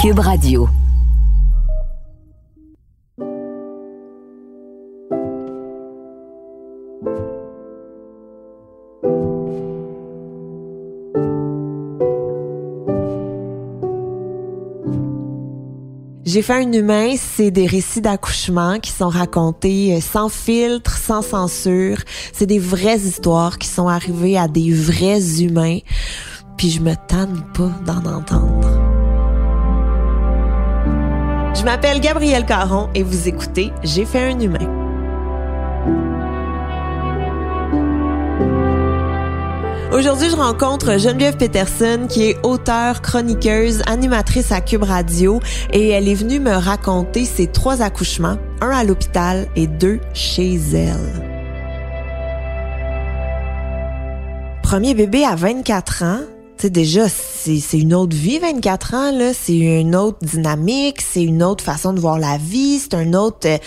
Cube Radio. J'ai fait un humain, c'est des récits d'accouchement qui sont racontés euh, sans filtre, sans censure. C'est des vraies histoires qui sont arrivées à des vrais humains. Puis je me tanne pas d'en entendre. Je m'appelle Gabrielle Caron et vous écoutez J'ai fait un humain. Aujourd'hui, je rencontre Geneviève Peterson, qui est auteure, chroniqueuse, animatrice à Cube Radio, et elle est venue me raconter ses trois accouchements, un à l'hôpital et deux chez elle. Premier bébé à 24 ans, sais, déjà, c'est une autre vie, 24 ans, là. C'est une autre dynamique, c'est une autre façon de voir la vie, c'est un autre... euh,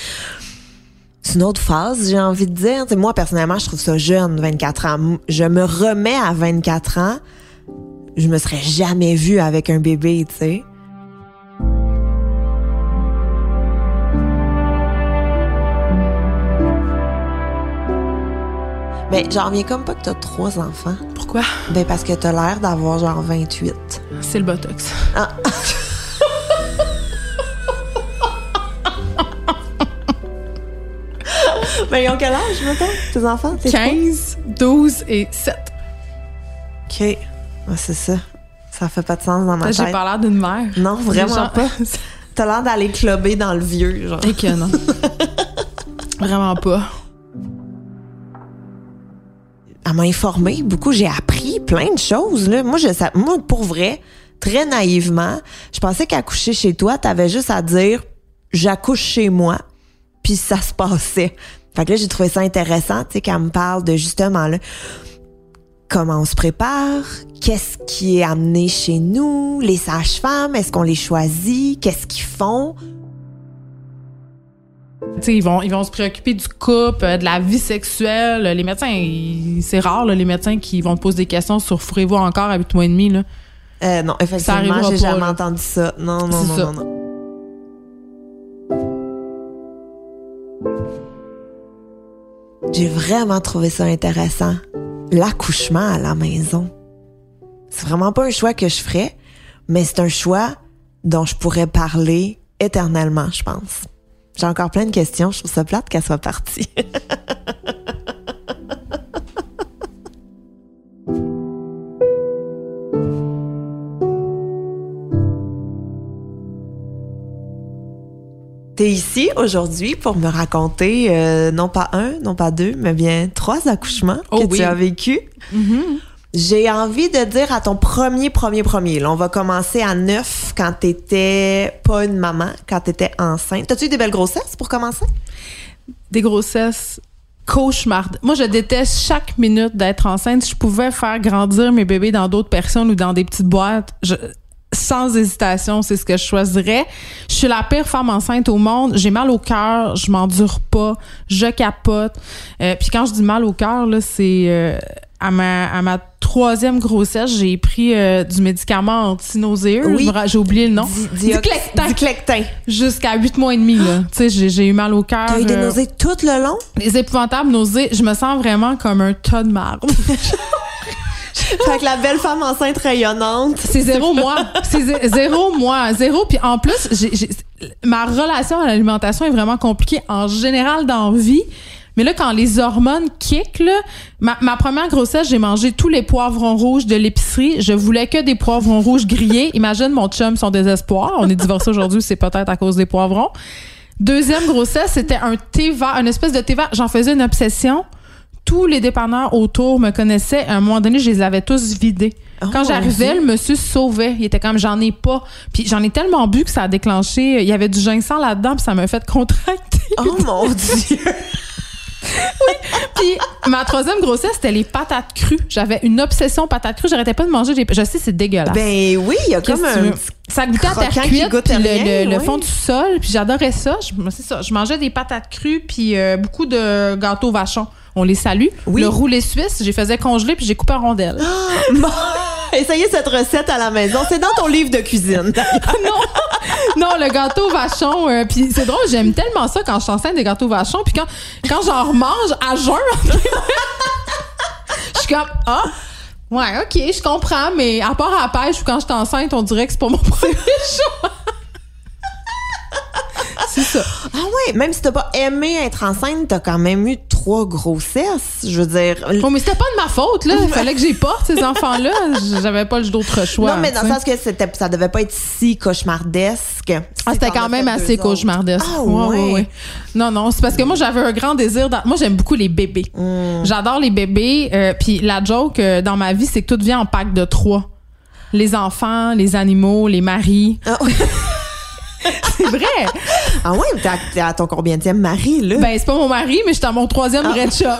c'est une autre phase, j'ai envie de dire. T'sais, moi, personnellement, je trouve ça jeune, 24 ans. Je me remets à 24 ans. Je me serais jamais vue avec un bébé, tu sais. Mais j'en reviens comme pas que t'as trois enfants. Pourquoi? Ben parce que t'as l'air d'avoir genre 28. C'est le botox. Ah. Mais ils ont quel âge, mettons, tes enfants? Tes 15, 12 et 7. trois? OK. Ah, c'est ça. Ça fait pas de sens dans ma J'ai tête. pas l'air d'une mère. Non, vraiment Genre- pas. T'as l'air d'aller clubber dans le vieux, genre. Et que non. Vraiment pas. Elle m'a informé beaucoup. J'ai appris plein de choses. Moi, je moi, pour vrai, très naïvement, je pensais qu'accoucher chez toi, t'avais juste à dire j'accouche chez moi, puis ça se passait. Fait que là, j'ai trouvé ça intéressant, tu sais, qu'elle me parle de justement comment on se prépare, qu'est-ce qui est amené chez nous, les sages-femmes, est-ce qu'on les choisit, qu'est-ce qu'ils font? Tu sais, ils vont, ils vont se préoccuper du couple, euh, de la vie sexuelle. Les médecins, c'est rare, là, les médecins qui vont te poser des questions sur fourrez-vous encore à 8 mois et demi. Là. Euh, non, Ça effectivement, j'ai jamais là. entendu ça. Non, non, C'est non, ça. non, non. J'ai vraiment trouvé ça intéressant. L'accouchement à la maison. C'est vraiment pas un choix que je ferais, mais c'est un choix dont je pourrais parler éternellement, je pense. J'ai encore plein de questions. Je trouve ça plate qu'elle soit partie. T'es ici aujourd'hui pour me raconter euh, non pas un, non pas deux, mais bien trois accouchements Oh que oui. tu as vécu. J'ai envie de dire à ton premier, premier, premier. Là, on va commencer à neuf quand t'étais pas une maman, quand t'étais enceinte. T'as-tu eu des belles grossesses pour commencer? Des grossesses cauchemardes. Moi, je déteste chaque minute d'être enceinte. Si je pouvais faire grandir mes bébés dans d'autres personnes ou dans des petites boîtes, je- sans hésitation, c'est ce que je choisirais. Je suis la pire femme enceinte au monde. J'ai mal au cœur, je m'endure pas, je capote. Euh, Puis quand je dis mal au cœur, là, c'est euh, à ma à ma troisième grossesse, j'ai pris euh, du médicament anti-nauséeux. Oui. J'ai oublié le nom. Diclectin. Diclectin. Jusqu'à huit mois et demi, là. Tu sais, j'ai- eu mal au cœur. T'as eu des euh, nausées tout le long? les épouvantables nausées, je me sens vraiment comme un tas de marde. Fait que la belle femme enceinte rayonnante. C'est zéro moi. C'est zé- zéro moi. Zéro. Puis en plus, j'ai- j'ai- ma relation à l'alimentation est vraiment compliquée en général dans vie. Mais là, quand les hormones kick, là, ma, ma première grossesse, j'ai mangé tous les poivrons rouges de l'épicerie. Je voulais que des poivrons rouges grillés. Imagine mon chum, son désespoir. On est divorcés aujourd'hui, c'est peut-être à cause des poivrons. Deuxième grossesse, c'était un thé vert, une espèce de thé vert. J'en faisais une obsession. Tous les dépanneurs autour me connaissaient. À un moment donné, je les avais tous vidés. Oh, Quand j'arrivais, le monsieur se sauvait. Il était comme j'en ai pas. Puis j'en ai tellement bu que ça a déclenché. Il y avait du ginseng là-dedans, puis ça m'a fait contracter. Oh mon Dieu! Puis ma troisième grossesse, c'était les patates crues. J'avais une obsession patates crues. J'arrêtais pas de manger des. Je sais, c'est dégueulasse. Ben oui, il y a comme un petit ça goûtait à terre cuite, goûte puis le, le- le oui. fond du sol, puis j'adorais ça. Je, c'est ça. Je mangeais des patates crues, puis euh, beaucoup de gâteaux vachons. On les salue. Oui. Le roulé suisse, j'ai faisais congeler, puis j'ai coupé en rondelles. Bon, essayez cette recette à la maison. C'est dans ton livre de cuisine. non, non, le gâteau vachon. euh, puis c'est drôle, j'aime tellement ça quand je suis enceinte des gâteaux vachons. Puis quand, quand j'en remange à jeun, je suis comme, ah, ouais, ok, je comprends, mais à part à la pêche ou quand je suis enceinte, on dirait que c'est pas mon premier choix. C'est ça. Ah ouais, même si t'as pas aimé être enceinte, t'as quand même eu trois grossesses. Je veux dire. Bon, mais c'était pas de ma faute, là. Il fallait que j'y porte, ces enfants-là. J'avais pas d'autre choix. non, mais dans le sens que c'était, ça devait pas être si cauchemardesque. Ah, c'était quand même assez cauchemardesque. Ah, Ouais, ouais, ouais. ouais. Non, non, c'est parce que moi, j'avais un grand désir. dans- Moi, j'aime beaucoup les bébés. Mm. J'adore les bébés. euh, Puis la joke euh, dans ma vie, c'est que tout vient en pack de trois. Les enfants, les animaux, les maris. Ah, C'est vrai. ah ouais, t'es à, ton combienième mari, là? ben, c'est pas mon mari, mais j'étais à mon troisième Ah. red chum.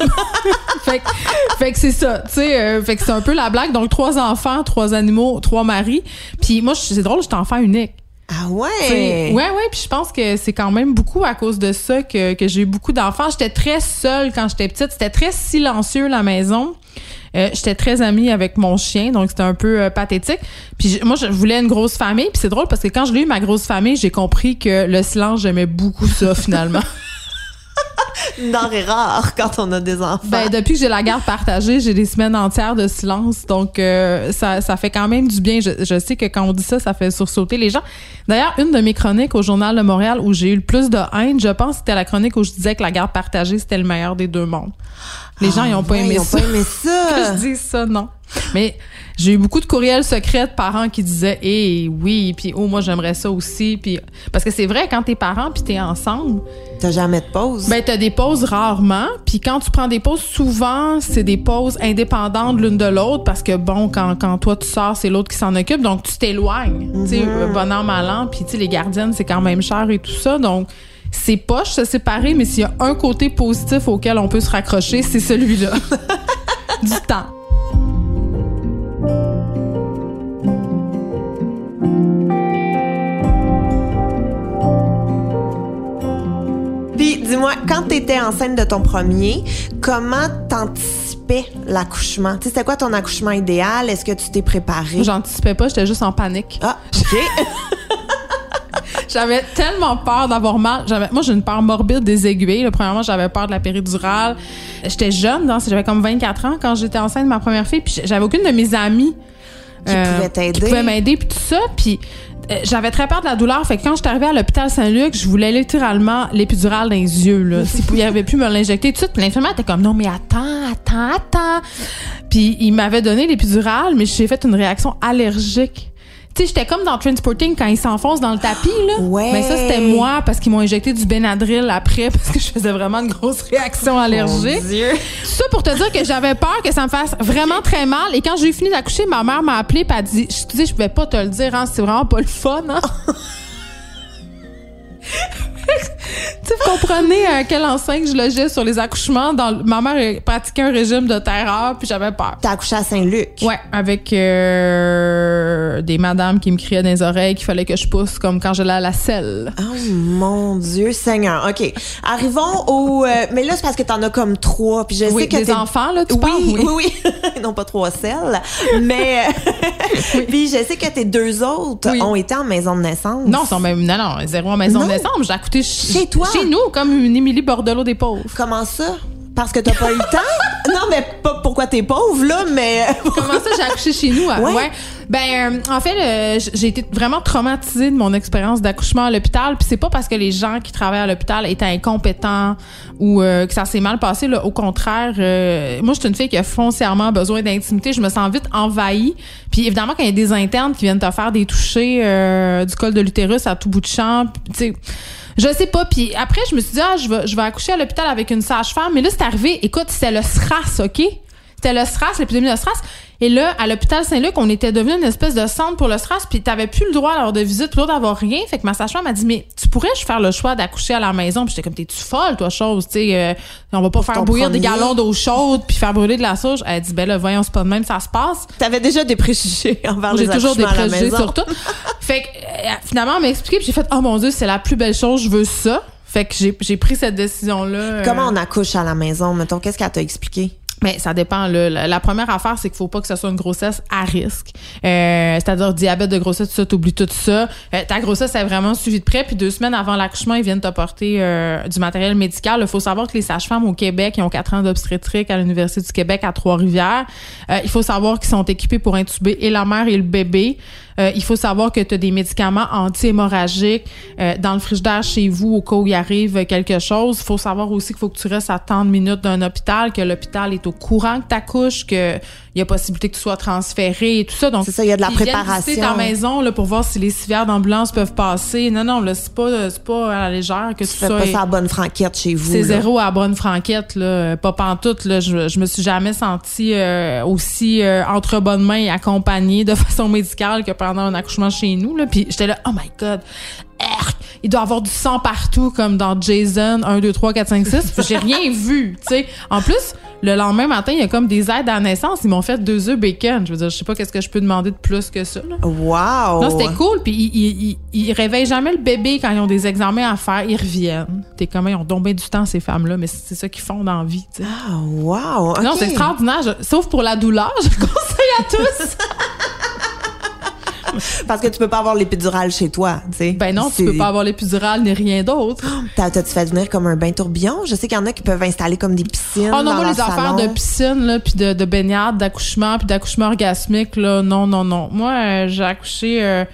fait, que- fait que c'est ça. Tu sais, euh, fait que c'est un peu la blague. Donc, trois enfants, trois animaux, trois maris. Puis moi, c'est drôle, j'étais enfant unique. Ah T'sais, ouais? Ouais, ouais, puis je pense que c'est quand même beaucoup à cause de ça que, que j'ai eu beaucoup d'enfants. J'étais très seule quand j'étais petite. C'était très silencieux, la maison. Euh, j'étais très amie avec mon chien, donc c'était un peu euh, pathétique. Puis moi, je voulais une grosse famille. Puis c'est drôle parce que quand je l'ai eu, ma grosse famille, j'ai compris que le silence, j'aimais beaucoup ça, finalement. Une denrée rare quand on a des enfants. Ben, depuis que j'ai la garde partagée, j'ai des semaines entières de silence. Donc, euh, ça, ça fait quand même du bien. Je, je sais que quand on dit ça, ça fait sursauter les gens. D'ailleurs, une de mes chroniques au Journal de Montréal où j'ai eu le plus de haine, je pense, c'était la chronique où je disais que la garde partagée, c'était le meilleur des deux mondes. Les gens, Ah ils ont pas ouais, aimé ils ont ça. pas aimé que ça. je dise ça, non. Mais j'ai eu beaucoup de courriels secrets de parents qui disaient Eh oui, puis oh moi j'aimerais ça aussi puis parce que c'est vrai quand t'es parents puis t'es ensemble, T'as jamais de pause? ben t'as des pauses rarement, puis quand tu prends des pauses souvent, c'est des pauses indépendantes l'une de l'autre parce que bon quand quand toi tu sors, c'est l'autre qui s'en occupe donc tu t'éloignes. Tu sais bon an mal an, puis tu sais les gardiennes c'est quand même cher et tout ça donc c'est poche se séparer, mais s'il y a un côté positif auquel on peut se raccrocher, c'est celui-là. du temps. Dis-moi, quand t'étais enceinte de ton premier, comment t'anticipais l'accouchement? Tu sais, c'était quoi ton accouchement idéal? Est-ce que tu t'es préparé? J'anticipais pas, j'étais juste en panique. Ah, OK. J'avais tellement peur d'avoir mal. J'avais, moi, j'ai une peur morbide des aiguilles. là. Premièrement, j'avais peur de la péridurale. J'étais jeune, j'avais comme 24 ans quand j'étais enceinte de ma première fille. Puis j'avais aucune de mes amies Qui pouvait t'aider. Qui pouvait m'aider, puis tout ça. Puis euh, j'avais très peur de la douleur. Fait que quand j'étais arrivée à l'hôpital Saint-Luc, je voulais littéralement l'épidurale dans les yeux. Là. Pouvait- il avait pu me l'injecter tout de suite. Puis l'infirmière était comme, non, mais attends, attends, attends. Puis il m'avait donné l'épidurale, mais j'ai fait une réaction allergique. Tu sais, j'étais comme dans Transporting quand ils s'enfoncent dans le tapis, là. Ouais. Mais ça, c'était moi parce qu'ils m'ont injecté du Benadryl après parce que je faisais vraiment une grosse réaction allergique. Mon Dieu. Ça pour te dire que j'avais peur que ça me fasse vraiment très mal. Et quand j'ai fini d'accoucher, ma mère m'a appelé et a dit Excusez, je pouvais pas te le dire, hein, c'est vraiment pas le fun. Hein? sais, vous comprenez à quelle enseigne je logeais sur les accouchements. Dans, ma mère euh, pratiquait un régime de terreur, puis j'avais peur. T'as accouché à Saint-Luc? Ouais, avec euh, des madames qui me criaient dans les oreilles qu'il fallait que je pousse comme quand j'allais à la selle. Oh mon Dieu Seigneur. OK. Arrivons au... euh, mais là, c'est parce que t'en as comme trois. Puis je Oui, sais que des t'es- enfants, là, tu oui, parles? oui, oui, non pas trois selles, mais puis je sais que tes deux autres Oui. ont été en maison de naissance. Non, ils sont même, non, non, zéro en maison Non. de naissance. J'ai accouché ch- Chez toi? Chez nous, comme une Émilie Bordelot des pauvres. Comment ça? Parce que t'as pas eu le temps? Non, mais pas pourquoi t'es pauvre là, mais Comment ça, j'ai accouché chez nous? Ouais. Ouais. Ben, euh, en fait, euh, j'ai été vraiment traumatisée de mon expérience d'accouchement à l'hôpital. Puis c'est pas parce que les gens qui travaillent à l'hôpital étaient incompétents ou euh, que ça s'est mal passé. Là. Au contraire, euh, moi, je suis une fille qui a foncièrement besoin d'intimité. Je me sens vite envahie. Puis évidemment, quand il y a des internes qui viennent te faire des touchés euh, du col de l'utérus à tout bout de champ, tu sais... Je sais pas. Puis après, je me suis dit, ah, je vais, je vais accoucher à l'hôpital avec une sage-femme. Mais là, c'est arrivé. Écoute, c'était le SRAS, OK? C'était le SRAS, l'épidémie de SRAS. Et là, à l'hôpital Saint-Luc, on était devenu une espèce de centre pour le SRAS, puis t'avais plus le droit d'avoir de visite, plus le droit d'avoir rien. Fait que ma sage-femme m'a dit, mais tu pourrais faire le choix d'accoucher à la maison? Puis j'étais comme, t'es-tu folle, toi, chose? Tu sais, euh, on va pas faire ton bouillir des gallons d'eau chaude puis faire brûler de la sauge. Elle dit, ben là, voyons, c'est pas de même, ça se passe. t'avais déjà des préjugés envers les J'ai toujours des préjugés sur tout. fait que euh, finalement, elle m'a expliqué, puis j'ai fait, oh mon Dieu, c'est la plus belle chose, je veux ça. Fait que j'ai j'ai pris cette décision-là. euh, Comment on accouche à la maison, mettons Qu'est-ce qu'elle t'a expliqué? Mais ça dépend. Là. La, première affaire, c'est qu'il faut pas que ce soit une grossesse à risque. Euh, C'est-à-dire diabète de grossesse, ça, t'oublies tout ça. Euh, ta grossesse est vraiment suivie de près. Puis deux semaines avant l'accouchement, ils viennent t'apporter euh, du matériel médical. Il faut savoir que les sages-femmes au Québec, ils ont quatre ans d'obstétrique à l'Université du Québec à Trois-Rivières. Euh, il faut savoir qu'ils sont équipés pour intuber et la mère et le bébé. Euh, il faut savoir que tu as des médicaments anti-hémorragiques euh, dans le frigidaire chez vous au cas où il arrive quelque chose. Il faut savoir aussi qu'il faut que tu restes à tant de minutes d'un hôpital, que l'hôpital est au courant que tu accouches, que il y a possibilité que tu sois transféré et tout ça. Donc, C'est ça, il y a de la préparation. ta maison là, pour voir si les civières d'ambulance peuvent passer. Non, non, là, c'est pas, c'est pas à la légère que Tu fais ça pas est- ça à bonne franquette chez vous. c'est zéro à bonne franquette, là. Pas pantoute, là. Je, je me suis jamais sentie euh, aussi euh, entre bonnes mains et accompagnée de façon médicale que pendant un accouchement chez nous, là. Puis j'étais là, oh my God, il doit y avoir du sang partout, comme dans Jason 1, 2, 3, 4, 5, 6. Puis j'ai rien vu, tu sais. En plus, le lendemain matin, il y a comme des aides à la naissance. Ils m'ont fait deux œufs bacon. Je veux dire, je sais pas qu'est-ce que je peux demander de plus que ça, là. Wow! Non, c'était cool. Puis ils, ils, ils, ils réveillent jamais le bébé quand ils ont des examens à faire. Ils reviennent. T'es comme, ils ont bien du temps, ces femmes-là, mais c'est ça qu'ils font dans la vie. Ah, wow! Non, c'est extraordinaire. Je- sauf pour la douleur, je le conseille à tous. Parce que tu peux pas avoir l'épidurale chez toi, tu sais. ben non, tu peux pas avoir l'épidurale ni rien d'autre. T'as- T'as-tu fait venir comme un bain tourbillon? Je sais qu'il y en a qui peuvent installer comme des piscines. Oh non, dans moi, les affaires de piscine, là, puis de, de baignade, d'accouchement, puis d'accouchement orgasmique, là, non, non, non. Moi, euh, j'ai accouché... Euh,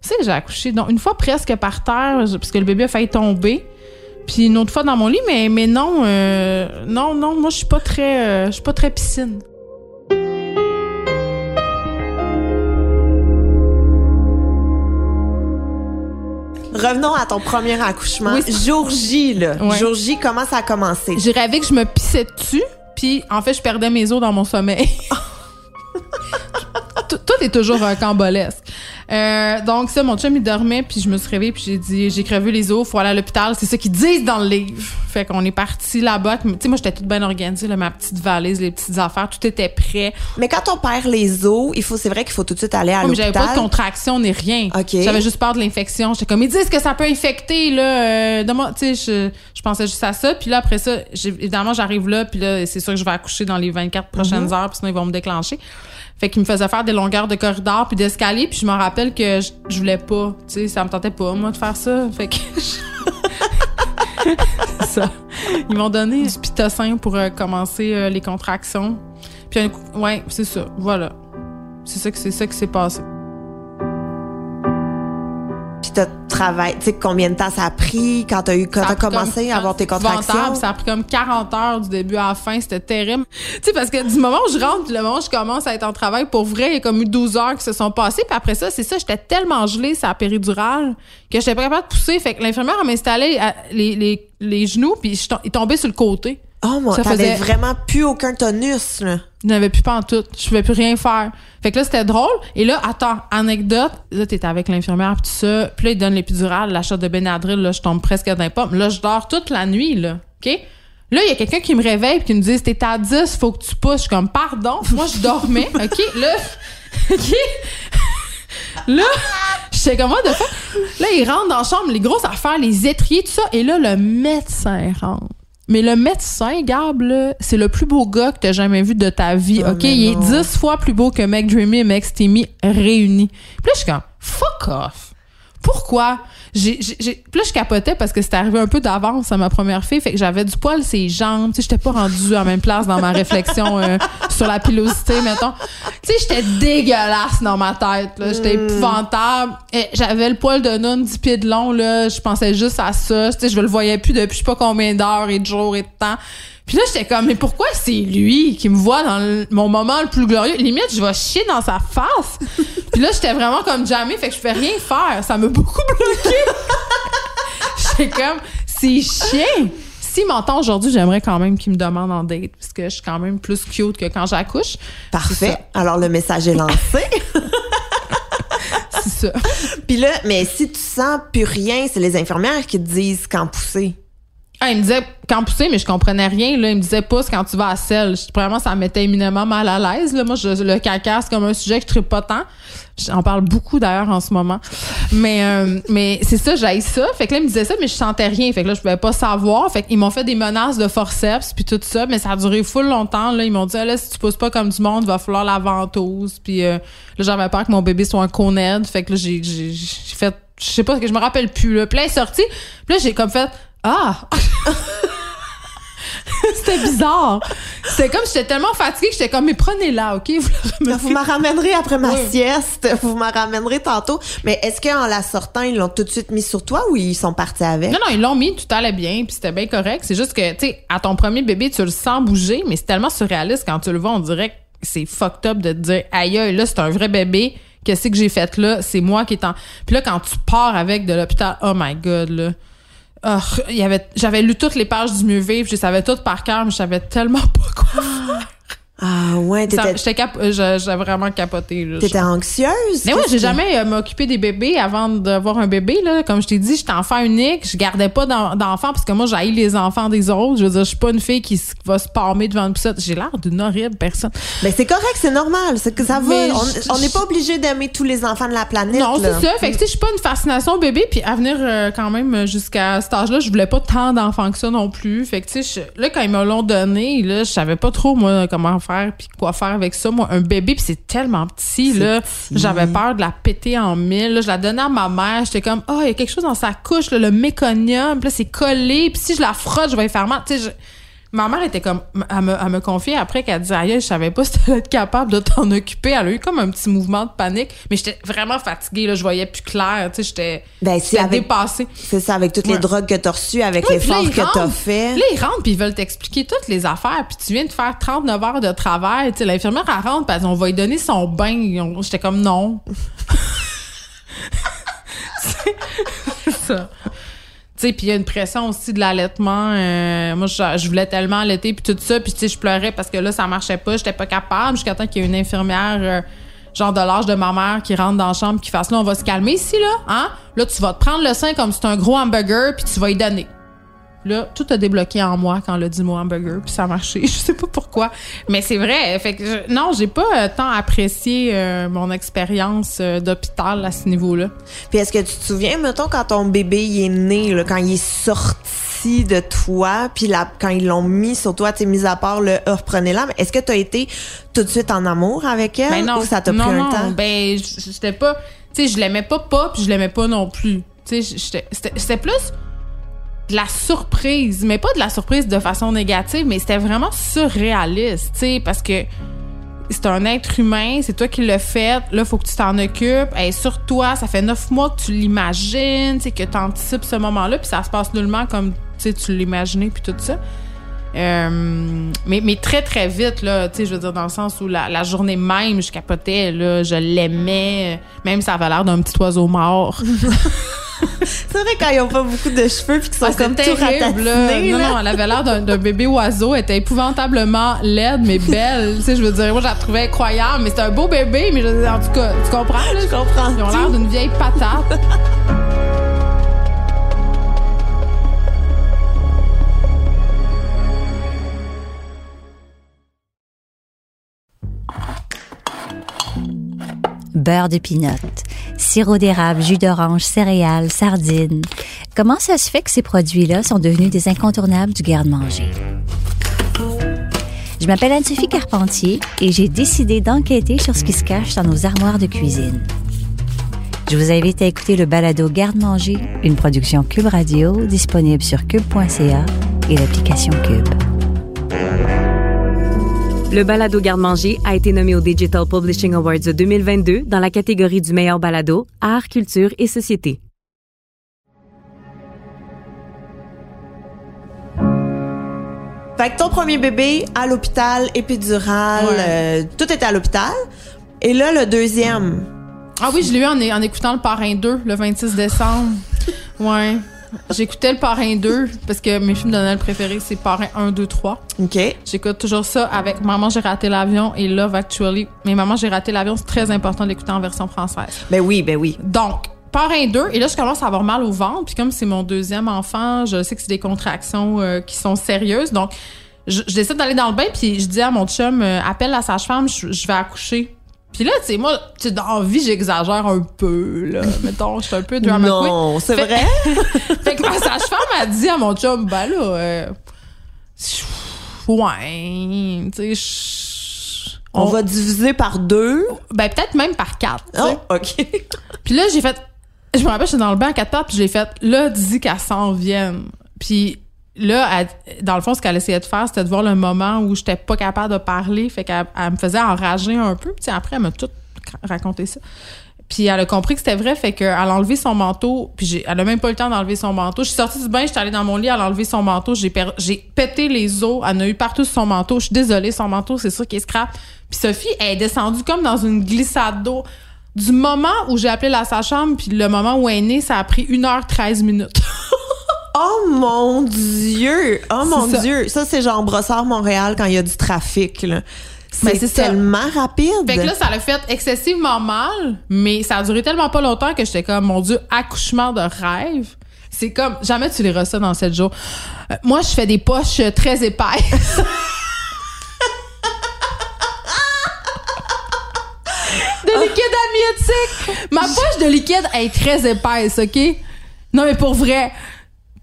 tu sais, j'ai accouché? Donc, une fois presque par terre, parce que le bébé a failli tomber. Puis une autre fois dans mon lit, mais, mais non, euh, non, non, moi, je suis pas très... euh, je suis pas très piscine. Revenons à ton premier accouchement. Oui, Jour J, là. Ouais. Jour J, comment ça a commencé? J'ai rêvé que je me pissais dessus, puis en fait, je perdais mes os dans mon sommeil. tout, tout est toujours un cambolesque. Euh, donc ça, mon chum il dormait, puis je me suis réveillée, puis j'ai dit j'ai crevé les os, faut aller à l'hôpital. C'est ça qu'ils disent dans le livre. Fait qu'on est parti là-bas. Tu sais, moi j'étais toute bien organisée, là, ma petite valise, les petites affaires, tout était prêt. Mais quand on perd les os, il faut, c'est vrai qu'il faut tout de suite aller à mais j'avais l'hôpital. pas de contraction ni rien. OK. J'avais juste peur de l'infection. J'étais comme, ils disent que ça peut infecter, là. Euh, tu sais, je, je pensais juste à ça. Puis là, après ça, évidemment, j'arrive là, puis là, c'est sûr que je vais accoucher dans les 24 prochaines heures, puis sinon, ils vont me déclencher. Fait qu'ils me faisaient faire des longueurs de corridor puis d'escalier, puis je me rappelle que je, je voulais pas. Tu sais, ça me tentait pas, moi, de faire ça. Fait que. C'est ça. Ils m'ont donné du pitocin pour euh, commencer euh, les contractions. Puis un coup, ouais, c'est ça. Voilà. C'est ça que c'est ça qui s'est passé. Travaillé, tu sais, combien de temps ça a pris quand t'as eu, quand Ça t'as a pris commencé comme- à avoir tes contractions? Ça a pris comme 40 heures du début à la fin. C'était terrible. Tu sais, parce que du moment où je rentre, puis le moment où je commence à être en travail, pour vrai, il y a comme eu 12 heures qui se sont passées. Puis après ça, c'est ça, j'étais tellement gelée, ça péridurale, que j'étais pas capable de pousser. Fait que l'infirmière m'installait à- les, les, les genoux, puis je il tombait sur le côté. Oh, moi, Ça t'avais faisait- vraiment plus aucun tonus, là. Je n'avais plus pas en tout. Je pouvais plus rien faire. Fait que là, c'était drôle. Et là, attends, anecdote. Là, t'es avec l'infirmière pis tout ça. Puis là, il donne l'épidurale, l'achat de Benadryl. Là, je tombe presque dans les pommes. Là, je dors toute la nuit, là. OK? Là, il y a quelqu'un qui me réveille pis qui me dit, t'es à 10, faut que tu pousses. Je suis comme, pardon? Moi, je dormais. OK? Là, OK? Là, j'étais comme, what the fuck? Là, il rentre dans la chambre, les grosses affaires, les étriers, tout ça. Et là, le médecin rentre. Mais le médecin, Gab, là, c'est le plus beau gars que t'as jamais vu de ta vie, Oh, OK? Il est. 10 fois plus beau que Meg Dreamy et Meg Steamy réunis. Puis là, je suis comme, fuck off. Pourquoi? J'ai, j'ai, là, je capotais parce que c'était arrivé un peu d'avance à ma première fille. Fait que j'avais du poil ses jambes. Tu sais, j'étais pas rendue à la même place dans ma réflexion euh, sur la pilosité, mettons. Tu sais, j'étais dégueulasse dans ma tête. Là. J'étais épouvantable. Et j'avais le poil de nun 10 pieds de long. Là. Je pensais juste à ça. Tu sais, je le voyais plus depuis je sais pas combien d'heures et de jours et de temps. Puis là, j'étais comme, mais pourquoi c'est lui qui me voit dans le- mon moment le plus glorieux? Limite, je vais chier dans sa face. Puis là, j'étais vraiment comme jamais, fait que je fais rien faire. Ça m'a beaucoup bloqué. j'étais comme, c'est chien. S'il m'entend aujourd'hui, j'aimerais quand même qu'il me demande en date, parce que je suis quand même plus cute que quand j'accouche. Parfait. Alors, le message est lancé. C'est ça. Puis là, mais si tu sens plus rien, c'est les infirmières qui te disent quand pousser. Ah, il me disait quand pousser, mais je comprenais rien. Là. Il me disait pousse quand tu vas à selle. Vraiment, ça me mettait éminemment mal à l'aise. Là. Moi, je, le caca, c'est comme un sujet que je tripe pas tant. J'en parle beaucoup d'ailleurs en ce moment. Mais, euh, mais c'est ça, j'ai ça. Fait que là, il me disait ça, mais je sentais rien. Fait que là, je pouvais pas savoir. Fait qu'ils m'ont fait des menaces de forceps puis tout ça. Mais ça a duré full longtemps. Là. Ils m'ont dit, ah, là, si tu pousses pas comme du monde, il va falloir la ventouse. Puis euh, là, j'avais peur que mon bébé soit un coned. Fait que là, j'ai fait je sais pas, que je me rappelle plus. Le plein sorti. Puis là, j'ai comme fait ah! C'était bizarre. C'était comme j'étais tellement fatiguée que j'étais comme mais prenez-la, OK? Vous, vous me ramènerez après ma sieste, vous me ramènerez tantôt. Mais est-ce qu'en la sortant, ils l'ont tout de suite mis sur toi ou ils sont partis avec? Non non, ils l'ont mis, tout allait bien, puis c'était bien correct, c'est juste que tu sais à ton premier bébé, tu le sens bouger, mais c'est tellement surréaliste quand tu le vois, on dirait que c'est fucked up de te dire aïe là, c'est un vrai bébé. Qu'est-ce que j'ai fait là? C'est moi qui est en. Puis là, quand tu pars avec de l'hôpital, oh my god, là. J'avais lu toutes les pages du mieux vivre, je savais toutes par cœur, mais je savais tellement pas quoi. Ah ouais, t'étais... J'étais cap... j'ai vraiment capoté. T'étais anxieuse? Mais ouais, j'ai jamais euh, m'occupé des bébés avant d'avoir un bébé. Là. Comme je t'ai dit, j'étais enfant unique. Je gardais pas d'enfants parce que moi, j'haïs les enfants des autres. Je veux dire, je suis pas une fille qui va se palmer devant une poussette. J'ai l'air d'une horrible personne. Mais c'est correct, c'est normal. C'est que ça va. On n'est pas obligé d'aimer tous les enfants de la planète. Non, c'est ça. Fait que tu sais, je suis pas une fascination bébé. Puis à venir euh, quand même jusqu'à cet âge-là, je voulais pas tant d'enfants que ça non plus. Fait que tu sais, là, quand ils me l'ont donné, là, je savais pas trop, moi, comment faire puis quoi faire avec ça. Moi, un bébé, puis c'est tellement petit, là. J'avais peur de la péter en mille. je la donnais à ma mère. J'étais comme, oh, il y a quelque chose dans sa couche, le méconium. Puis là, c'est collé. Puis si je la frotte, je vais faire mal. Tu sais, Ma mère était comme, à me, à me confier après qu'elle disait, aïe, je savais pas si t'allais être capable de t'en occuper. Elle a eu comme un petit mouvement de panique, mais j'étais vraiment fatiguée, là, je voyais plus clair, tu sais, j'étais ben, dépassée. C'est ça, avec toutes les drogues que t'as reçues, avec les l'effort que t'as fait. Là, ils rentrent puis ils veulent t'expliquer toutes les affaires, puis tu viens de faire 39 heures de travail, tu sais, l'infirmière, elle rentre, puis on va lui donner son bain. J'étais comme, non. c'est ça puis il y a une pression aussi de l'allaitement. Euh, moi, je, voulais tellement allaiter, puis tout ça. Puis, tu sais, je pleurais parce que là, ça marchait pas. J'étais pas capable. Jusqu'à temps qu'il y ait une infirmière, euh, genre de l'âge de ma mère, qui rentre dans la chambre, qui fasse là, on va se calmer ici, là. Hein? Là, tu vas te prendre le sein comme si c'était un gros hamburger, puis tu vas y donner. Là, tout a débloqué en moi quand le dit mot hamburger, puis ça a marché. Je sais pas pourquoi, mais c'est vrai. Fait que non, j'ai pas euh, tant apprécié euh, mon expérience euh, d'hôpital à ce niveau-là. Puis est-ce que tu te souviens, mettons, quand ton bébé il est né, là, quand il est sorti de toi, puis quand ils l'ont mis sur toi, tu mis à part le oh, reprenez-la, mais est-ce que tu as été tout de suite en amour avec elle ben non, ou ça t'a pris un non, temps? Ben, j'étais pas, tu sais, je l'aimais pas pas, puis je l'aimais pas non plus. Tu sais, c'était plus de la surprise, mais pas de la surprise de façon négative, mais c'était vraiment surréaliste, tu sais, parce que c'est un être humain, c'est toi qui l'as fait, là, faut que tu t'en occupes. Et sur toi, ça fait neuf mois que tu l'imagines, que tu anticipes ce moment-là, puis ça se passe nullement comme tu l'imaginais, puis tout ça. Euh, mais, mais très, très vite, là, tu sais, je veux dire, dans le sens où la, journée même, je capotais, là, je l'aimais, même ça avait l'air d'un petit oiseau mort. c'est vrai quand ils ont pas beaucoup de cheveux puis qu'ils sont ah, comme tout ratatinés. Non, non, elle avait l'air d'un bébé oiseau. Elle était épouvantablement laide, mais belle. tu sais, je veux dire, moi, je la trouvais incroyable. Mais c'est un beau bébé, mais je veux dire, en tout cas, tu comprends? Là? Je comprends. Ils ont l'air d'une vieille patate. Beurre de pinot, sirop d'érable, jus d'orange, céréales, sardines. Comment ça se fait que ces produits-là sont devenus des incontournables du garde-manger? Je m'appelle Anne-Sophie Carpentier et j'ai décidé d'enquêter sur ce qui se cache dans nos armoires de cuisine. Je vous invite à écouter le balado Garde-manger, une production Cube Radio disponible sur cube.ca et l'application Cube. Le balado Garde-manger a été nommé au Digital Publishing Awards 2022 dans la catégorie du meilleur balado, art, culture et société. Fait que ton premier bébé à l'hôpital, épidural, euh, tout était à l'hôpital. Et là, le deuxième. Ah oui, je l'ai eu en, en écoutant le parrain 2 le 26 décembre. ouais. J'écoutais le Parrain 2 parce que mes films de Noël préférés, c'est Parrain 1, 2, 3. OK. J'écoute toujours ça avec Maman, j'ai raté l'avion et Love Actually. Mais Maman, j'ai raté l'avion, c'est très important d'écouter en version française. Ben oui, ben oui. Donc, parrain 2 et là je commence à avoir mal au ventre puis comme c'est mon deuxième enfant je sais que c'est des contractions euh, qui sont sérieuses donc je, je décide d'aller dans le bain puis je dis à mon chum euh, appelle la sage-femme je, je vais accoucher puis là, tu sais, moi, tu sais, dans vie, j'exagère un peu, là. Mettons, je suis un peu drama queen. Non, c'est vrai? Fait que ma sage-femme a dit à mon chum, ben là, euh, ouais, tu sais, je- On va diviser par deux? Ben, peut-être même par quatre. Oh, OK. Puis là, j'ai fait. Je me rappelle, j'étais dans le bain à quatre pattes, puis j'ai fait, là, dis qu'elle s'en vienne. Puis là, elle- dans le fond, ce qu'elle essayait de faire, c'était de voir le moment où j'étais pas capable de parler. Fait qu'elle elle me faisait enrager un peu. Puis après, elle m'a tout raconté ça. Puis elle a compris que c'était vrai, fait qu'elle a enlevé son manteau, puis elle a même pas eu le temps d'enlever son manteau. Je suis sortie du bain, j'étais allée dans mon lit, elle a enlevé son manteau, j'ai j'ai pété les os, elle en a eu partout sur son manteau. Je suis désolée, son manteau, c'est sûr qu'il scrap. Puis Sophie, elle est descendue comme dans une glissade d'eau. Du moment où j'ai appelé la sage-femme, puis le moment où elle est née, ça a pris 1h13 minutes. Oh mon Dieu! Oh mon ça. Dieu! Ça, c'est genre Brossard Montréal quand il y a du trafic. là. Ben, C'est ça. tellement rapide. Fait que là, ça l'a fait excessivement mal, mais ça a duré tellement pas longtemps que j'étais comme, mon Dieu, accouchement de rêve. C'est comme, jamais tu liras ça dans 7 jours. Euh, moi, je fais des poches très épaisses. de liquide amniotique. Ma poche de liquide est très épaisse, OK? Non, mais pour vrai.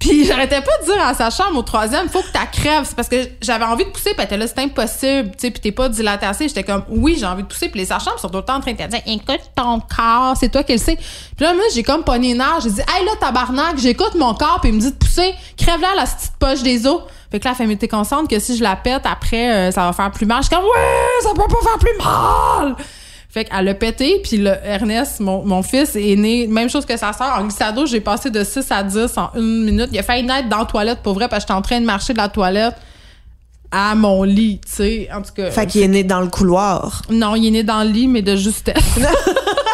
Puis j'arrêtais pas de dire à sa chambre au troisième, faut que tu crèves. C'est parce que j'avais envie de pousser, puis elle était là, c'est impossible, tu sais, puis t'es pas dilaté assez. J'étais comme, oui, j'ai envie de pousser, puis les sages-femmes sont tout le temps en train de te dire, écoute ton corps, c'est toi qui le sais. Puis là, moi, j'ai comme pogné une j'ai dit, hey là, tabarnak, j'écoute mon corps, puis il me dit de pousser, crève-la la petite poche des os. Fait que là, elle fait, t'es consciente que si je la pète, après, euh, ça va faire plus mal. Je suis comme, ouais, ça peut pas faire plus mal! Fait qu'elle a pété, puis le Ernest, mon, mon fils, est né, même chose que sa sœur. En glissado, j'ai passé de 6 à 10 en une minute. Il a failli naître dans la toilette, pour vrai, parce que j'étais en train de marcher de la toilette à mon lit, tu sais. En tout cas. Fait qu'il est né dans le couloir. Non, il est né dans le lit, mais de justesse.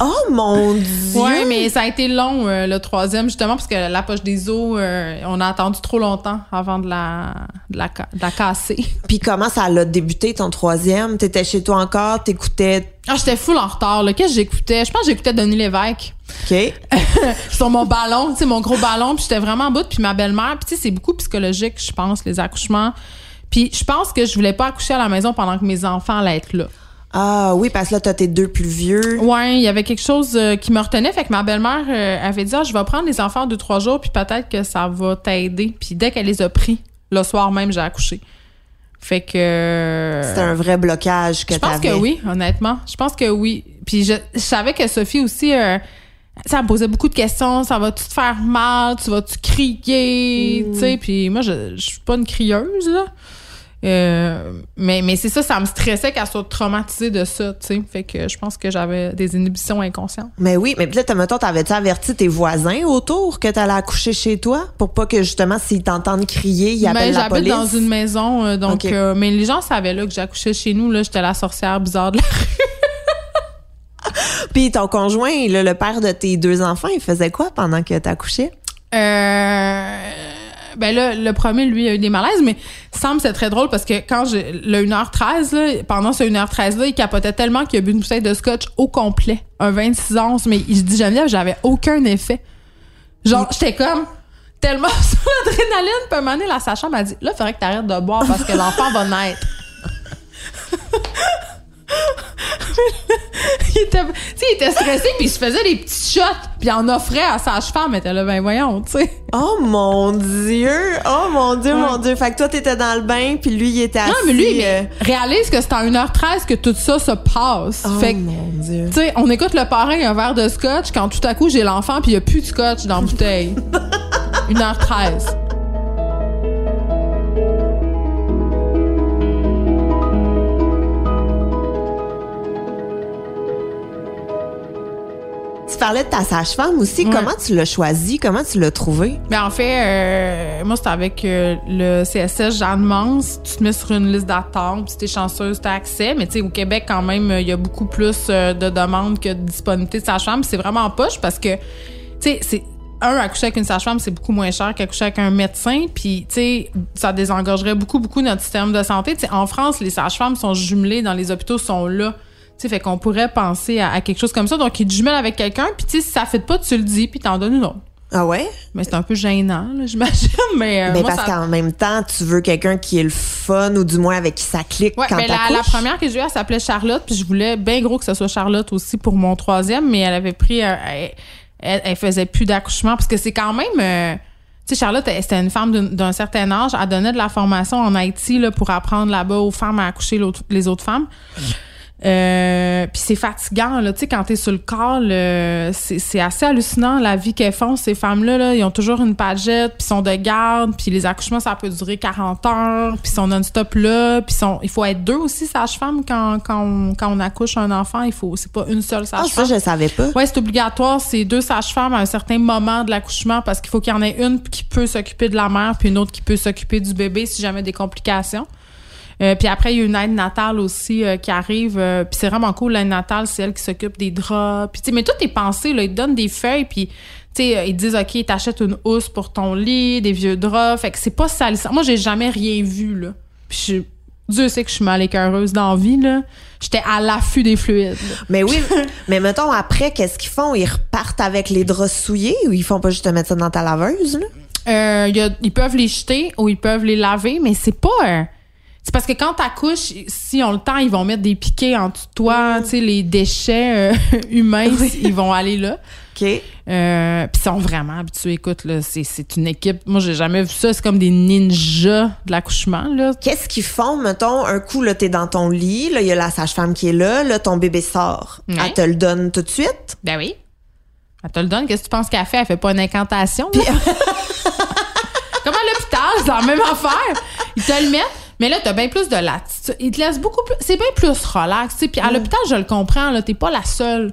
Oh mon Dieu! Ouais, mais ça a été long, euh, le troisième, justement, parce que la poche des os, euh, on a attendu trop longtemps avant de la, de la, de la casser. Puis comment ça a débuté ton troisième? T'étais chez toi encore, t'écoutais? Ah, j'étais full en retard. là. Qu'est-ce que j'écoutais? Je pense que j'écoutais Denis Lévesque. OK? sur mon ballon, tu sais, mon gros ballon, puis j'étais vraiment en bout, puis ma belle-mère, puis tu sais, c'est beaucoup psychologique, je pense, les accouchements. Puis je pense que je voulais pas accoucher à la maison pendant que mes enfants allaient être là. Ah oui, parce que là, t'as tes deux plus vieux. Ouais, il y avait quelque chose euh, qui me retenait, fait que ma belle-mère euh, avait dit, ah, je vais prendre les enfants deux, trois jours, puis peut-être que ça va t'aider. Puis dès qu'elle les a pris, le soir même, j'ai accouché. Fait que... C'était un vrai blocage que Je pense que oui, honnêtement. Je pense que oui. Puis je, je savais que Sophie aussi, euh, ça me posait beaucoup de questions. Ça va-tu te faire mal? Tu vas-tu crier? Tu sais, puis moi, je, je suis pas une crieuse, là. Euh, mais mais c'est ça, ça me stressait qu'elle soit traumatisée de ça, tu sais. Fait que je pense que j'avais des inhibitions inconscientes. Mais oui, mais peut-être, mettons, t'avais-tu averti tes voisins autour que t'allais accoucher chez toi pour pas que, justement, s'ils t'entendent crier, ils Mais appellent la j'habite police? dans une maison, euh, donc... Euh, mais les gens savaient là que j'accouchais chez nous, là. J'étais la sorcière bizarre de la Puis ton conjoint, là, le père de tes deux enfants, il faisait quoi pendant que t'accouchais? Euh, ben là, le premier, lui, a eu des malaises, mais Sam, c'est très drôle parce que quand j'ai le 1h13, là, pendant ce 1h13-là, il capotait tellement qu'il a bu une bouteille de scotch au complet. Un 26 onces. Mais je dis Geneviève, j'avais aucun effet. Genre, j'étais comme tellement sur l'adrénaline. Puis un la sage-femme m'a dit, là, il faudrait que tu arrêtes de boire parce que l'enfant va naître. Il était, il stressé puis il se faisait des petits shots puis il en offrait à sa femme elle était là ben voyons tu sais Oh mon Dieu! Oh mon Dieu, Ouais. mon Dieu! Fait que toi, t'étais dans le bain, puis lui, il était assis. non mais lui euh, mais réalise que c'est en 1h13 que tout ça se passe Oh fait que mon Dieu! tu sais on écoute le parrain un verre de scotch quand tout à coup j'ai l'enfant puis il y a plus de scotch dans la bouteille 1h13 parlais de ta sage-femme aussi. Ouais. Comment tu l'as choisi? Comment tu l'as trouvé? Mais en fait, euh, moi, c'était avec euh, le CSS Jeanne Mans. Tu te mets sur une liste d'attente, si t'es chanceuse, t'as accès. Mais tu sais, au Québec, quand même, il y a beaucoup plus euh, de demandes que de disponibilité de sage-femme. C'est vraiment poche parce que, tu sais, c'est un, accoucher avec une sage-femme, c'est beaucoup moins cher qu'accoucher avec un médecin. Puis, tu sais, ça désengorgerait beaucoup, beaucoup notre système de santé. Tu sais, en France, les sages-femmes sont jumelées dans les hôpitaux, sont là. Sais, fait qu'on pourrait penser à, à quelque chose comme ça. Donc, il te jumelle avec quelqu'un, puis tu sais, si ça fait pas, tu le dis, puis t'en donnes une autre. Ah ouais? Mais c'est un peu gênant, là, j'imagine. Mais, euh, Mais moi, parce ça- qu'en même temps, tu veux quelqu'un qui est le fun ou du moins avec qui ça clique Ouais, quand ben la, la première que j'ai eue, elle s'appelait Charlotte, puis je voulais bien gros que ce soit Charlotte aussi pour mon troisième, mais elle avait pris, euh, elle, faisait plus d'accouchement parce que c'est quand même, euh, tu sais, Charlotte, c'était une femme d'un- certain âge, elle donnait de la formation en Haïti là, pour apprendre là-bas aux femmes à accoucher les autres femmes. Euh, puis c'est fatigant là, tu sais quand t'es sur le corps, c'est c'est assez hallucinant la vie qu'elles font ces femmes-là là, ils ont toujours une pagette, puis sont de garde, puis les accouchements ça peut durer 40 heures, puis ils sont non-stop là, puis sont il faut être deux aussi sage-femme quand quand on, quand on accouche un enfant, il faut c'est pas une seule Ah, ça, sage-femme. je savais pas. Ouais, c'est obligatoire. C'est deux sages-femmes à un certain moment de l'accouchement parce qu'il faut qu'il y en ait une qui peut s'occuper de la mère puis une autre qui peut s'occuper du bébé si jamais des complications. Euh, puis après, il y a une aide natale aussi euh, qui arrive. euh, puis c'est vraiment cool, l'aide natale, c'est elle qui s'occupe des draps. Puis mais tout est pensé, là. Ils te donnent des feuilles, puis tu sais, euh, ils te disent, OK, t'achètes une housse pour ton lit, des vieux draps. Fait que c'est pas salissant. Moi, j'ai jamais rien vu, là. Puis je- Dieu sait que je suis mal écœureuse dans la vie, là. J'étais à l'affût des fluides. là. Mais oui, mais mettons après, qu'est-ce qu'ils font? Ils repartent avec les draps souillés ou ils font pas juste te mettre ça dans ta laveuse, là? Euh, il y a- ils peuvent les jeter ou ils peuvent les laver, mais c'est pas. euh, c'est parce que quand t'accouches, si on le temps, ils vont mettre des piquets en dessous de toi, tu sais, les déchets euh, humains, ils vont aller là. OK. Euh, Puis ils sont vraiment habitués. Écoute, là, c'est, une équipe. Moi, j'ai jamais vu ça. C'est comme des ninjas de l'accouchement, là. Qu'est-ce qu'ils font, mettons, un coup, là, t'es dans ton lit, là, il y a la sage-femme qui est là, là, ton bébé sort. Ouais. Elle te le donne tout de suite? Ben oui. Elle te le donne. Qu'est-ce que tu penses qu'elle fait? Elle fait pas une incantation? là? Comme à l'hôpital, c'est la même affaire. Ils te le mettent. Mais là, t'as bien plus de latitude. Ils te laissent beaucoup plus. C'est bien plus relax. tu sais. Puis à l'hôpital, je le comprends, là, t'es pas la seule.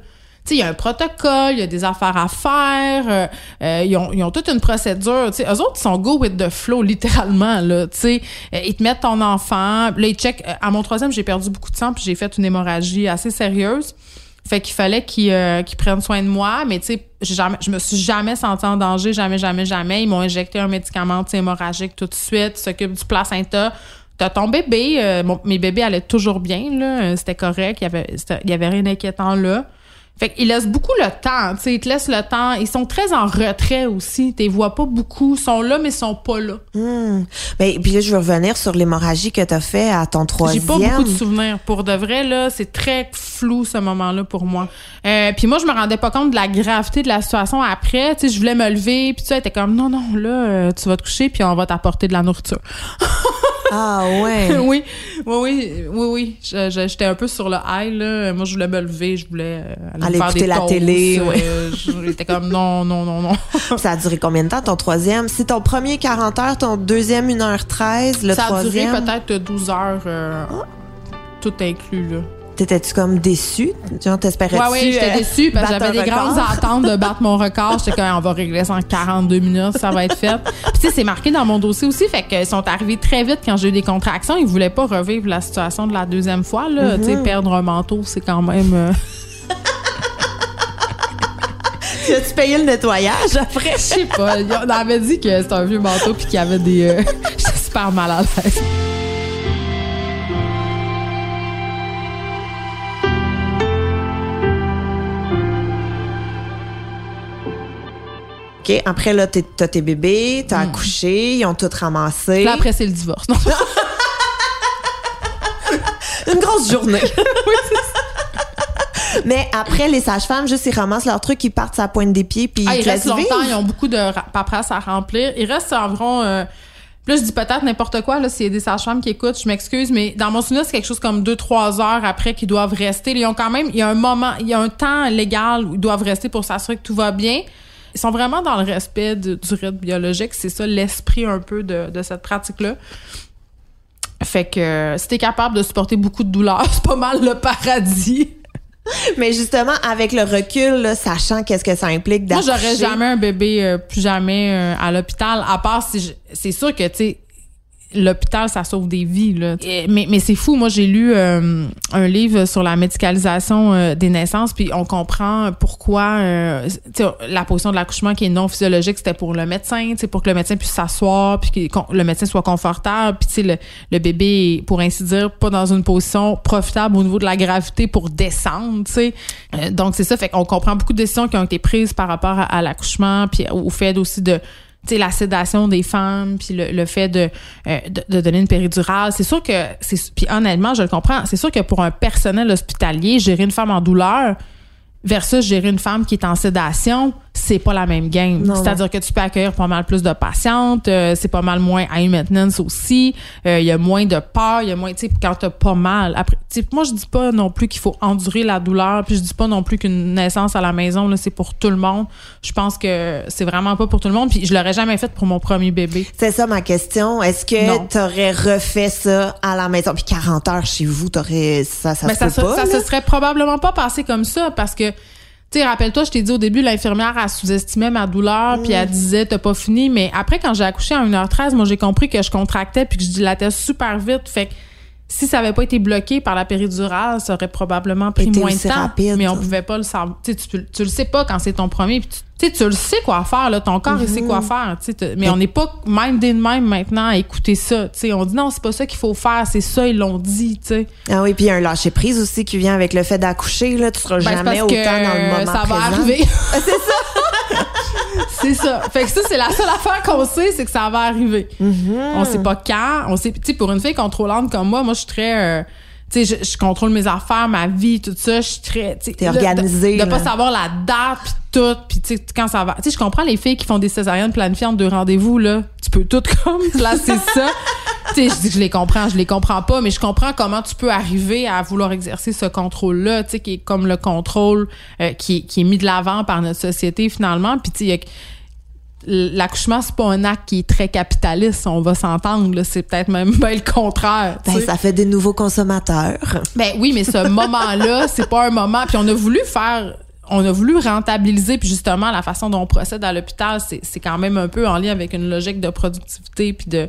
Il y a un protocole, il y a des affaires à faire, euh, euh, ils, ont, ils ont toute une procédure. Tu sais, eux autres, ils sont go with the flow, littéralement. Là, tu sais, Euh, ils te mettent ton enfant. Là, ils checkent. À mon troisième, j'ai perdu beaucoup de sang, puis j'ai fait une hémorragie assez sérieuse. Fait qu'il fallait qu'ils euh, prennent soin de moi, mais tu sais, jamais, je me suis jamais sentie en danger, jamais, jamais, jamais. Ils m'ont injecté un médicament hémorragique tout de suite, ils s'occupent du placenta. T'as ton bébé, euh, mon- mes bébés allaient toujours bien, là, euh, c'était correct, il y avait, c'était- il y avait rien d'inquiétant là. Fait qu'ils laissent beaucoup le temps, tu sais, ils te laissent le temps. Ils sont très en retrait aussi, tu les vois pas beaucoup, ils sont là, mais ils sont pas là. Hmm. Ben, puis là, je veux revenir sur l'hémorragie que t'as fait à ton J'ai troisième. pas beaucoup de souvenirs. Pour de vrai, là, c'est très flou ce moment-là pour moi. Euh, puis moi, je me rendais pas compte de la gravité de la situation après. Tu sais, je voulais me lever, puis tu sais, était comme non, non, là, euh, tu vas te coucher, puis on va t'apporter de la nourriture. Ah ouais. oui, oui, oui, oui, J'étais un peu sur le high, là. Moi, je voulais me lever, je voulais euh, aller, Aller faire écouter des la toasts, télé, euh, ouais. J'étais comme non, non, non, non. ça a duré combien de temps ton troisième? C'est ton premier 40 heures, ton deuxième 1h13, le Ça a duré troisième? peut-être 12 heures, euh, tout inclus, là. T'étais-tu comme déçu? Genre, t'espérais-tu? Ouais, ouais, j'étais euh, déçue parce que j'avais des grandes attentes de battre mon record. J'étais comme, on va régler ça en 42 minutes, ça va être fait. Puis, tu sais, c'est marqué dans mon dossier aussi. Fait qu'ils sont arrivés très vite quand j'ai eu des contractions. Ils voulaient pas revivre la situation de la deuxième fois, là. Tu sais, perdre un manteau, c'est quand même. euh, Tu as-tu payé le nettoyage après? Je sais pas. On avait dit que c'était un vieux manteau puis qu'il y avait des. euh, J'étais super mal à l'aise. OK, après, là, t'as tes bébés, t'as Hmm. accouché, ils ont tout ramassé. Là, après, c'est le divorce. Non. Une grosse journée. Mais après, les sages-femmes, juste, ils ramassent leurs trucs, ils partent à la pointe des pieds, puis Ah, ils il te reste laissent longtemps, vivre. ils ont beaucoup de ra- paperasse à remplir. Il reste environ. Euh, là, je dis peut-être n'importe quoi, là, s'il y a des sages-femmes qui écoutent, je m'excuse, mais dans mon souvenir, c'est quelque chose comme 2-3 heures après qu'ils doivent rester. Ils ont quand même, il y a un moment, il y a un temps légal où ils doivent rester pour s'assurer que tout va bien. Ils sont vraiment dans le respect du rythme biologique. C'est ça l'esprit un peu de, de cette pratique-là. Fait que si t'es capable de supporter beaucoup de douleur, c'est pas mal le paradis. Mais justement, avec le recul, là, sachant qu'est-ce que ça implique Moi, d'accoucher. j'aurais jamais un bébé, euh, plus jamais euh, à l'hôpital, à part si je- c'est sûr que, tu sais, l'hôpital, ça sauve des vies. Là. mais mais c'est fou. Moi, j'ai lu euh, un livre sur la médicalisation euh, des naissances, puis on comprend pourquoi euh, la position de l'accouchement qui est non physiologique, c'était pour le médecin, pour que le médecin puisse s'asseoir, puis que le médecin soit confortable, puis le, le bébé est, pour ainsi dire, pas dans une position profitable au niveau de la gravité pour descendre. sais. donc, c'est ça. Fait qu'on comprend beaucoup de décisions qui ont été prises par rapport à, à l'accouchement, puis au fait aussi de sais, la sédation des femmes, puis le, fait euh, de, de, donner une péridurale. C'est sûr que, puis honnêtement, je le comprends, c'est sûr que pour un personnel hospitalier, gérer une femme en douleur versus gérer une femme qui est en sédation, c'est pas la même game. C'est-à-dire que tu peux accueillir pas mal plus de patientes, euh, c'est pas mal moins high maintenance aussi, euh, il y a moins de peur, il y a moins, tu sais, quand t'as pas mal. Après, moi je dis pas non plus qu'il faut endurer la douleur, puis je dis pas non plus qu'une naissance à la maison là c'est pour tout le monde. Je pense que c'est vraiment pas pour tout le monde, puis je l'aurais jamais fait pour mon premier bébé. C'est ça ma question. Est-ce que tu aurais refait ça à la maison, puis 40 heures chez vous, t'aurais ça, ça, Mais ça, se, pas, ça se serait probablement pas passé comme ça parce que tu sais, rappelle-toi, je t'ai dit au début, l'infirmière, a sous-estimé ma douleur, puis elle disait, t'as pas fini. Mais après, quand j'ai accouché à 1h13, moi, j'ai compris que je contractais puis que je dilatais super vite. Fait que si ça avait pas été bloqué par la péridurale, ça aurait probablement pris moins de temps. mais on pouvait pas le savoir. Tu, tu le sais pas quand c'est ton premier. Puis tu, tu le sais quoi faire, là, ton corps, il sait quoi mhm. faire. Mais on n'est pas même de même maintenant à écouter ça. on dit non, c'est pas ça qu'il faut faire, c'est ça, ils l'ont dit. sais Ah oui, puis il y a un lâcher prise aussi qui vient avec le fait d'accoucher. Là, tu seras ben, jamais autant dans le moment Ça va arriver. c'est ça. c'est ça. Fait que ça, c'est la seule affaire qu'on sait, c'est que ça va arriver. Mhm. On sait pas quand. On sait, tu sais, pour une fille contrôlante comme moi, moi, je suis très. Euh, tu sais, je, contrôle mes affaires, ma vie, tout ça. Je suis très. T'es organisée. De, de, pas savoir la date, puis tout, puis tu sais, quand ça va. Tu sais, je comprends les filles qui font des césariennes planifiées en deux rendez-vous, là. Tu peux tout comme placer ça. tu sais, je, je les comprends, je les comprends pas, mais je comprends comment tu peux arriver à vouloir exercer ce contrôle-là, tu sais, qui est comme le contrôle euh, qui, qui est mis de l'avant par notre société, finalement. Puis, tu sais, l'accouchement c'est pas un acte qui est très capitaliste on va s'entendre c'est peut-être même pas le contraire ben, ça fait des nouveaux consommateurs. Ben oui mais ce moment là c'est pas un moment. Puis on a voulu faire on a voulu rentabiliser puis justement la façon dont on procède à l'hôpital c'est quand même un peu en lien avec une logique de productivité puis de,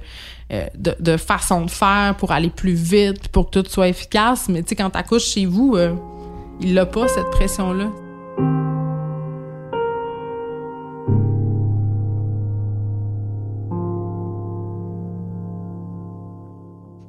euh, de, façon de faire pour aller plus vite pour que tout soit efficace. Mais tu sais quand t'accouches chez vous euh, il a pas cette pression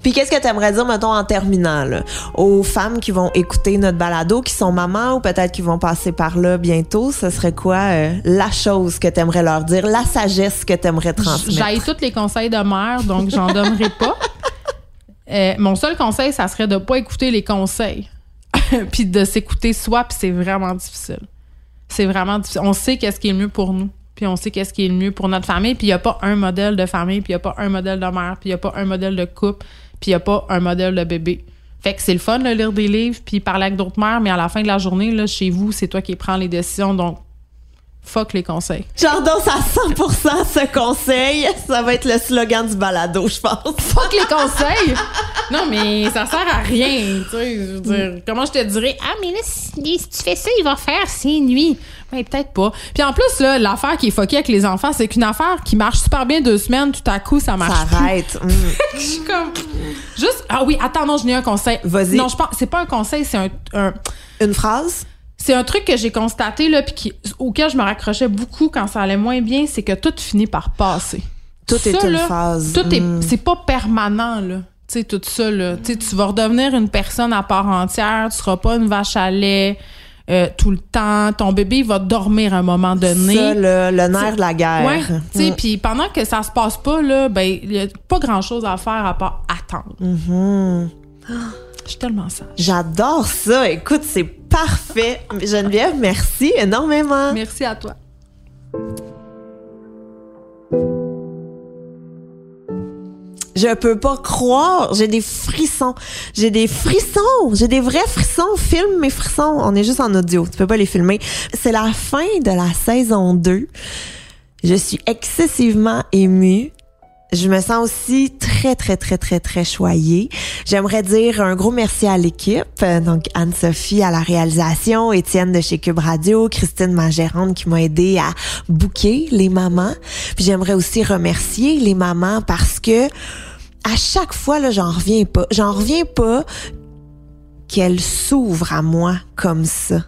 Puis qu'est-ce que tu aimerais dire, mettons, en terminant, là, aux femmes qui vont écouter notre balado, qui sont mamans ou peut-être qui vont passer par là bientôt, ce serait quoi euh, la chose que tu aimerais leur dire, la sagesse que tu aimerais transmettre? J'ai tous les conseils de mère, donc j'en donnerai pas. Euh, mon seul conseil, ça serait de pas écouter les conseils, puis de s'écouter soi, puis c'est vraiment difficile. C'est vraiment difficile. On sait qu'est-ce qui est le mieux pour nous puis on sait qu'est-ce qui est le mieux pour notre famille, puis il n'y a pas un modèle de famille, puis il n'y a pas un modèle de mère, puis il n'y a pas un modèle de couple, puis il n'y a pas un modèle de bébé. Fait que c'est le fun de lire des livres puis parler avec d'autres mères, mais à la fin de la journée, là, chez vous, c'est toi qui prends les décisions. Donc, fuck les conseils. J'endose à 100% ce conseil. Ça va être le slogan du balado, je pense. Fuck les conseils! non, mais ça sert à rien, tu sais. Je veux dire, comment je te dirais, ah, mais là, si, tu fais ça, il va faire six nuits. Mais peut-être pas. Puis en plus, là, l'affaire qui est fuckée avec les enfants, c'est qu'une affaire qui marche super bien deux semaines, tout à coup, ça marche Ça arrête. Mm. je suis comme... Juste... Ah oui, attends, non, je n'ai un conseil. Vas-y. Non, je pense... C'est pas un conseil, c'est un... Une phrase? C'est un truc que j'ai constaté, là, puis auquel je me raccrochais beaucoup quand ça allait moins bien, c'est que tout finit par passer. Tout est une phase. Tout est... Mm. C'est pas permanent, là. Tu sais, tout ça, là. Tu vas redevenir une personne à part entière, tu seras pas une vache à lait euh, tout le temps. Ton bébé va dormir à un moment donné. Ça, le, le nerf de la guerre. Ouais. Tu sais, mm. puis pendant que ça se passe pas, là, ben, il y a pas grand chose à faire à part attendre. Mm-hmm. Je suis tellement sage. J'adore ça. Écoute, c'est parfait. Geneviève, merci énormément. Merci à toi. Je peux pas croire. J'ai des frissons. J'ai des frissons. J'ai des vrais frissons. Filme mes frissons. On est juste en audio. Tu peux pas les filmer. C'est la fin de la saison 2. Je suis excessivement émue. Je me sens aussi très, très, très, très, très choyée. J'aimerais dire un gros merci à l'équipe. Donc, Anne-Sophie à la réalisation, Étienne de chez Cube Radio, Christine, ma qui m'a aidé à booker les mamans. Puis j'aimerais aussi remercier les mamans parce que à chaque fois, là, j'en reviens pas. J'en reviens pas qu'elle s'ouvre à moi comme ça.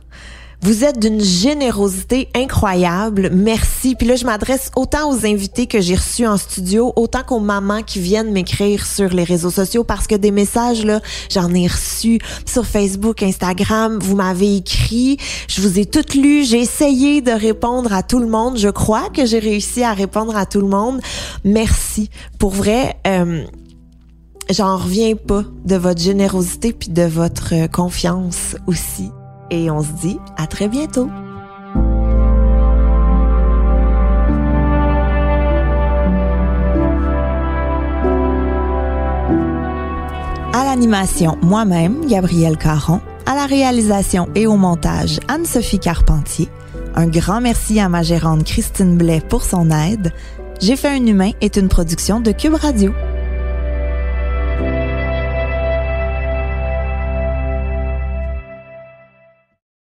Vous êtes d'une générosité incroyable. Merci. Puis là, je m'adresse autant aux invités que j'ai reçus en studio, autant qu'aux mamans qui viennent m'écrire sur les réseaux sociaux parce que des messages, là, j'en ai reçus sur Facebook, Instagram. Vous m'avez écrit. Je vous ai toutes lues. J'ai essayé de répondre à tout le monde. Je crois que j'ai réussi à répondre à tout le monde. Merci. Pour vrai, euh, j'en reviens pas de votre générosité puis de votre confiance aussi et on se dit à très bientôt. À l'animation, moi-même, Gabrielle Caron. À la réalisation et au montage, Anne-Sophie Carpentier. Un grand merci à ma gérante Christine Blais pour son aide. J'ai fait un humain est une production de Cube Radio.